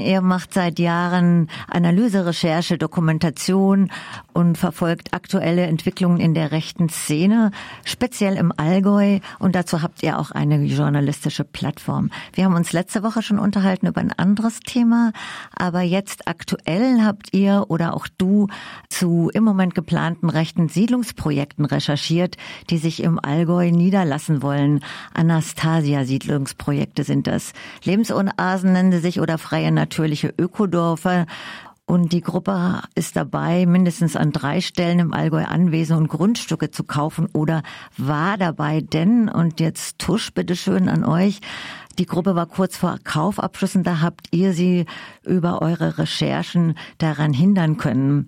Er macht seit Jahren Analyse, Recherche, Dokumentation und verfolgt aktuelle Entwicklungen in der rechten Szene, speziell im Allgäu. Und dazu habt ihr auch eine journalistische Plattform. Wir haben uns letzte Woche schon unterhalten über ein anderes Thema, aber jetzt aktuell habt ihr oder auch du zu im Moment geplanten rechten Siedlungsprojekten recherchiert, die sich im Allgäu niederlassen wollen. Anastasia-Siedlungsprojekte sind das. Lebensoasen nennen sie sich oder freie natürliche Ökodorfer. Und die Gruppe ist dabei, mindestens an drei Stellen im Allgäu Anwesen und Grundstücke zu kaufen oder war dabei denn, und jetzt Tusch bitteschön an euch, die Gruppe war kurz vor Kaufabschluss und da habt ihr sie über eure Recherchen daran hindern können.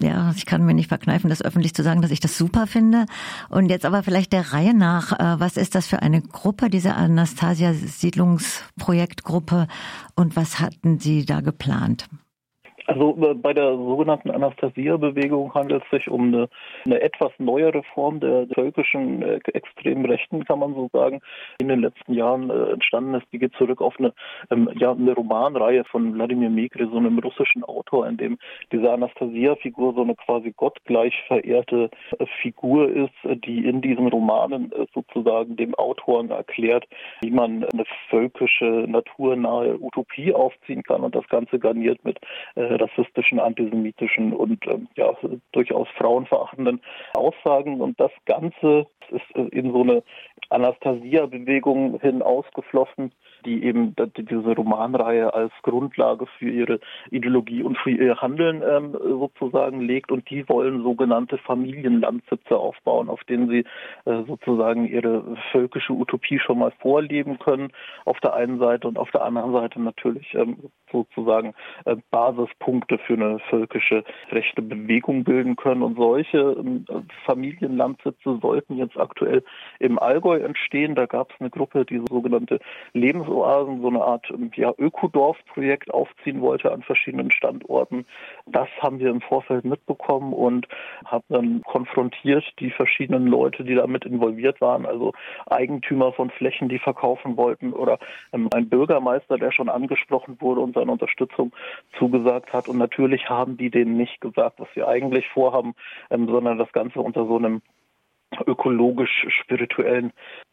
Ja, ich kann mir nicht verkneifen, das öffentlich zu sagen, dass ich das super finde. Und jetzt aber vielleicht der Reihe nach, äh, was ist das für eine Gruppe, diese Anastasia Siedlungsprojektgruppe und was hatten Sie da geplant? Also äh, bei der sogenannten Anastasia-Bewegung handelt es sich um eine, eine, etwas neuere Form der völkischen äh, extremen Rechten, kann man so sagen, in den letzten Jahren äh, entstanden ist. Die geht zurück auf eine, ähm, ja, eine Romanreihe von Wladimir Migre, so einem russischen Autor, in dem diese Anastasia-Figur so eine quasi gottgleich verehrte äh, Figur ist, die in diesen Romanen sozusagen dem Autoren erklärt, wie man eine völkische, naturnahe Utopie aufziehen kann und das Ganze garniert mit rassistischen, antisemitischen und ähm, ja, durchaus frauenverachtenden Aussagen. Und das Ganze ist äh, in so eine Anastasia-Bewegung hin ausgeflossen, die eben diese Romanreihe als Grundlage für ihre Ideologie und für ihr Handeln ähm, sozusagen legt. Und die wollen sogenannte Familienlandsitze aufbauen, auf denen sie äh, sozusagen ihre völkische Utopie schon mal vorleben können, auf der einen Seite und auf der anderen Seite natürlich ähm, sozusagen äh, Basispunkte für eine völkische rechte Bewegung bilden können. Und solche ähm, Familienlandsitze sollten jetzt aktuell im Allgäu entstehen. Da gab es eine Gruppe, die sogenannte Lebensoasen, so eine Art ähm, ja, Ökodorf-Projekt aufziehen wollte an verschiedenen Standorten. Das haben wir im Vorfeld mitbekommen und haben dann konfrontiert die verschiedenen Leute, die damit involviert waren, also Eigentümer von Flächen, die verkaufen wollten oder ähm, ein Bürgermeister, der schon angesprochen wurde und seine Unterstützung zugesagt hat. Und natürlich haben die denen nicht gesagt, was sie eigentlich vorhaben, ähm, sondern das Ganze unter so einem ökologisch-spirituellen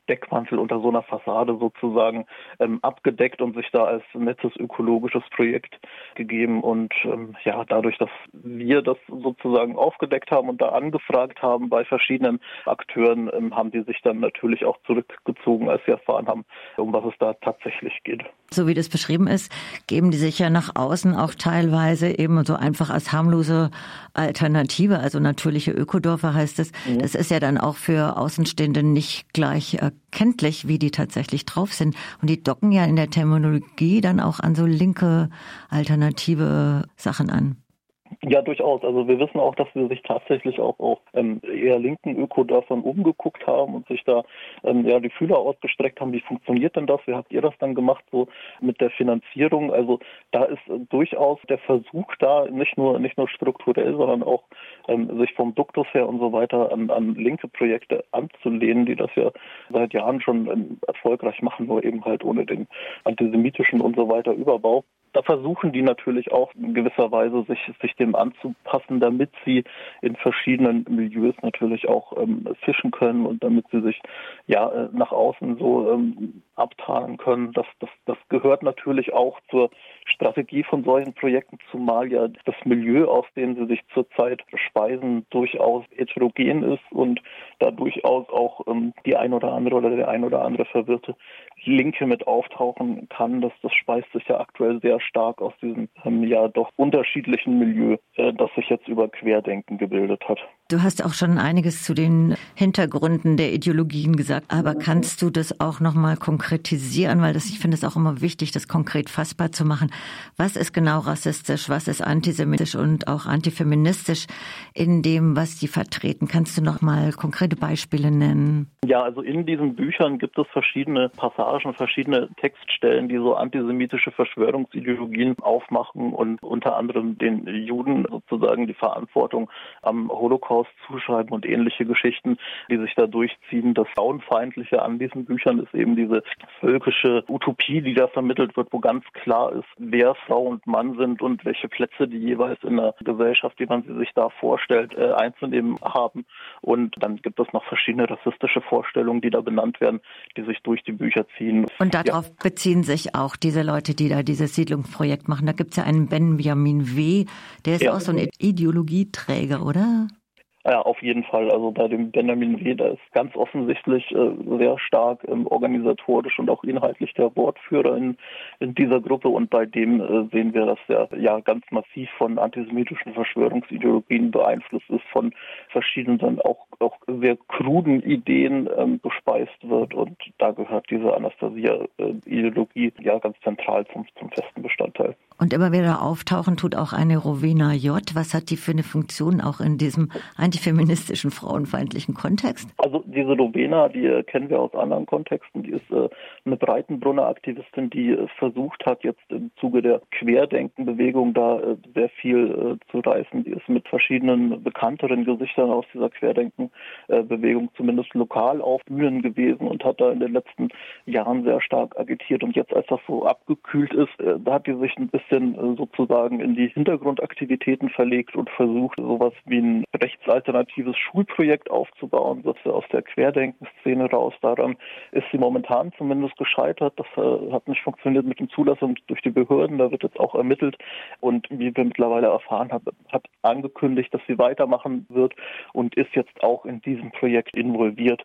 Deckmantel unter so einer Fassade sozusagen ähm, abgedeckt und sich da als nettes ökologisches Projekt gegeben. Und ähm, ja, dadurch, dass wir das sozusagen aufgedeckt haben und da angefragt haben bei verschiedenen Akteuren, ähm, haben die sich dann natürlich auch zurückgezogen, als sie erfahren haben, um was es da tatsächlich geht. So wie das beschrieben ist, geben die sich ja nach außen auch teilweise eben so einfach als harmlose Alternative, also natürliche Ökodorfer heißt es. Mhm. Das ist ja dann auch für Außenstehende nicht gleich äh, kenntlich, wie die tatsächlich drauf sind. Und die docken ja in der Terminologie dann auch an so linke alternative Sachen an. Ja, durchaus. Also wir wissen auch, dass sie sich tatsächlich auch auf ähm, eher linken Ökodörfern umgeguckt haben und sich da ähm, ja die Fühler ausgestreckt haben. Wie funktioniert denn das? Wie habt ihr das dann gemacht so mit der Finanzierung? Also da ist äh, durchaus der Versuch da, nicht nur nicht nur strukturell, sondern auch ähm, sich vom Duktus her und so weiter an, an linke Projekte anzulehnen, die das ja seit Jahren schon ähm, erfolgreich machen, nur eben halt ohne den antisemitischen und so weiter Überbau da versuchen die natürlich auch in gewisser Weise sich, sich dem anzupassen, damit sie in verschiedenen Milieus natürlich auch ähm, fischen können und damit sie sich ja äh, nach außen so ähm, abtarnen können. Das, das, das gehört natürlich auch zur Strategie von solchen Projekten, zumal ja das Milieu, aus dem sie sich zurzeit speisen, durchaus heterogen ist und da durchaus auch ähm, die ein oder andere oder der ein oder andere verwirrte Linke mit auftauchen kann. Das, das speist sich ja aktuell sehr stark aus diesem ähm, ja doch unterschiedlichen Milieu, äh, das sich jetzt über Querdenken gebildet hat. Du hast auch schon einiges zu den Hintergründen der Ideologien gesagt, aber kannst du das auch noch mal konkretisieren, weil das ich finde es auch immer wichtig, das konkret fassbar zu machen. Was ist genau rassistisch, was ist antisemitisch und auch antifeministisch in dem, was die vertreten? Kannst du noch mal konkrete Beispiele nennen? Ja, also in diesen Büchern gibt es verschiedene Passagen, verschiedene Textstellen, die so antisemitische Verschwörungsideologien aufmachen und unter anderem den Juden sozusagen die Verantwortung am Holocaust Chaos zuschreiben und ähnliche Geschichten, die sich da durchziehen. Das Frauenfeindliche an diesen Büchern ist eben diese völkische Utopie, die da vermittelt wird, wo ganz klar ist, wer Frau und Mann sind und welche Plätze die jeweils in der Gesellschaft, wie man sie sich da vorstellt, äh, einzunehmen haben. Und dann gibt es noch verschiedene rassistische Vorstellungen, die da benannt werden, die sich durch die Bücher ziehen. Und darauf ja. beziehen sich auch diese Leute, die da dieses Siedlungsprojekt machen. Da gibt es ja einen Benjamin W., der ist ja. auch so ein Ideologieträger, oder? Ja, auf jeden Fall. Also bei dem Benjamin W., da ist ganz offensichtlich äh, sehr stark ähm, organisatorisch und auch inhaltlich der Wortführer in, in dieser Gruppe. Und bei dem äh, sehen wir, dass er ja ganz massiv von antisemitischen Verschwörungsideologien beeinflusst ist, von verschiedenen auch, auch sehr kruden Ideen ähm, bespeist wird. Und da gehört diese Anastasia-Ideologie äh, ja ganz zentral zum, zum festen Bestandteil. Und immer wieder auftauchen tut auch eine Rowena J. Was hat die für eine Funktion auch in diesem antifeministischen, frauenfeindlichen Kontext? Also diese Rowena, die äh, kennen wir aus anderen Kontexten. Die ist äh, eine Breitenbrunner Aktivistin, die äh, versucht hat, jetzt im Zuge der Querdenkenbewegung da sehr viel zu reißen. Die ist mit verschiedenen bekannteren Gesichtern aus dieser Querdenkenbewegung zumindest lokal auf Bühnen gewesen und hat da in den letzten Jahren sehr stark agitiert. Und jetzt, als das so abgekühlt ist, da hat die sich ein bisschen bisschen äh, sozusagen in die Hintergrundaktivitäten verlegt und versucht, sowas wie ein rechtsalternatives Schulprojekt aufzubauen, sozusagen aus der Querdenkenszene raus. Daran ist sie momentan zumindest gescheitert. Das äh, hat nicht funktioniert mit den Zulassungen durch die Behörden. Da wird jetzt auch ermittelt. Und wie wir mittlerweile erfahren haben, hat angekündigt, dass sie weitermachen wird und ist jetzt auch in diesem Projekt involviert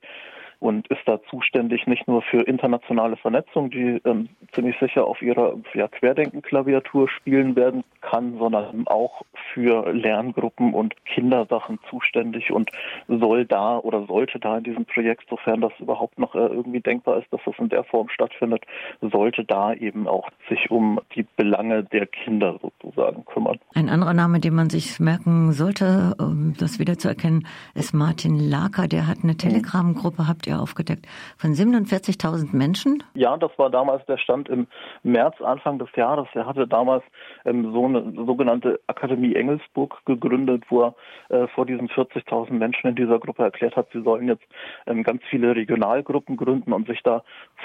und ist da zuständig nicht nur für internationale Vernetzung, die ähm, ziemlich sicher auf ihrer ja, Querdenken-Klaviatur spielen werden kann, sondern auch für Lerngruppen und Kindersachen zuständig und soll da oder sollte da in diesem Projekt, sofern das überhaupt noch äh, irgendwie denkbar ist, dass das in der Form stattfindet, sollte da eben auch sich um die Belange der Kinder sozusagen kümmern. Ein anderer Name, den man sich merken sollte, um das wiederzuerkennen, ist Martin Laker. Der hat eine Telegram-Gruppe, habt ihr ihr aufgedeckt, von 47.000 Menschen? Ja, das war damals der Stand im März, Anfang des Jahres. Er hatte damals ähm, so eine sogenannte Akademie Engelsburg gegründet, wo er äh, vor diesen 40.000 Menschen in dieser Gruppe erklärt hat, sie sollen jetzt ähm, ganz viele Regionalgruppen gründen und sich da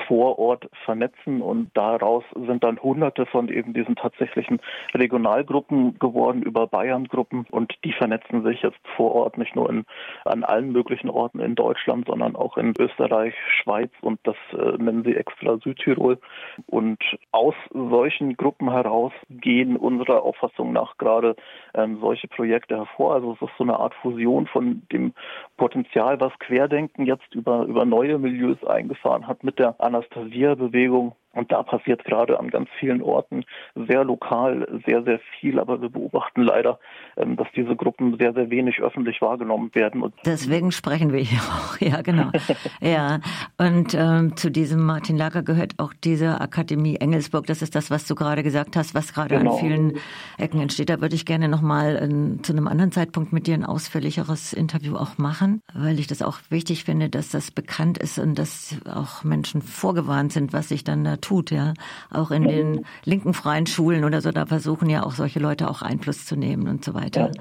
vor Ort vernetzen. Und daraus sind dann Hunderte von eben diesen tatsächlichen Regionalgruppen geworden über Bayern-Gruppen und die vernetzen sich jetzt vor Ort nicht nur in, an allen möglichen Orten in Deutschland, sondern auch in Österreich, Schweiz und das äh, nennen sie extra Südtirol. Und aus solchen Gruppen heraus gehen unserer Auffassung nach gerade ähm, solche Projekte hervor. Also es ist so eine Art Fusion von dem Potenzial, was Querdenken jetzt über, über neue Milieus eingefahren hat mit der Anastasia-Bewegung und da passiert gerade an ganz vielen Orten sehr lokal sehr, sehr viel. Aber wir beobachten leider, ähm, dass diese Gruppen sehr, sehr wenig öffentlich wahrgenommen werden. Und Deswegen sprechen wir hier auch. Ja, genau. ja. Und ähm, zu diesem Martin Lager gehört auch diese Akademie Engelsburg. Das ist das, was du gerade gesagt hast, was gerade genau. an vielen Ecken entsteht. Da würde ich gerne nochmal zu einem anderen Zeitpunkt mit dir ein ausführlicheres Interview auch machen, weil ich das auch wichtig finde, dass das bekannt ist und dass auch Menschen vorgewarnt sind, was sich dann da tut, ja. Auch in den linken freien Schulen oder so, da versuchen ja auch solche Leute auch Einfluss zu nehmen und so weiter.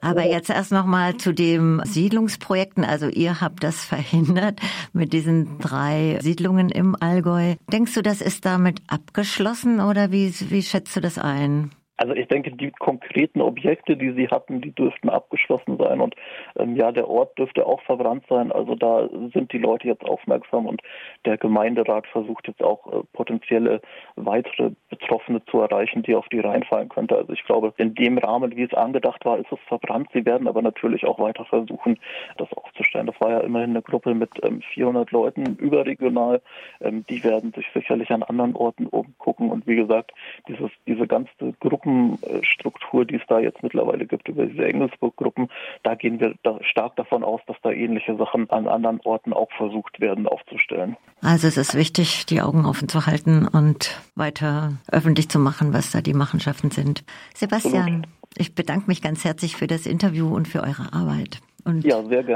Aber jetzt erst nochmal zu den Siedlungsprojekten. Also ihr habt das verhindert mit diesen drei Siedlungen im Allgäu. Denkst du, das ist damit abgeschlossen oder wie, wie schätzt du das ein? Also ich denke, die konkreten Objekte, die sie hatten, die dürften abgeschlossen sein und ähm, ja, der Ort dürfte auch verbrannt sein. Also da sind die Leute jetzt aufmerksam und der Gemeinderat versucht jetzt auch äh, potenzielle weitere Betroffene zu erreichen, die auf die reinfallen könnte. Also ich glaube, in dem Rahmen, wie es angedacht war, ist es verbrannt. Sie werden aber natürlich auch weiter versuchen, das aufzustellen. Das war ja immerhin eine Gruppe mit ähm, 400 Leuten überregional. Ähm, die werden sich sicherlich an anderen Orten umgucken und wie gesagt, dieses, diese ganze Gruppe Gruppenstruktur, die es da jetzt mittlerweile gibt über diese Engelsburg-Gruppen, da gehen wir da stark davon aus, dass da ähnliche Sachen an anderen Orten auch versucht werden aufzustellen. Also es ist wichtig, die Augen offen zu halten und weiter öffentlich zu machen, was da die Machenschaften sind. Sebastian, Absolut. ich bedanke mich ganz herzlich für das Interview und für eure Arbeit. Und ja, sehr gerne.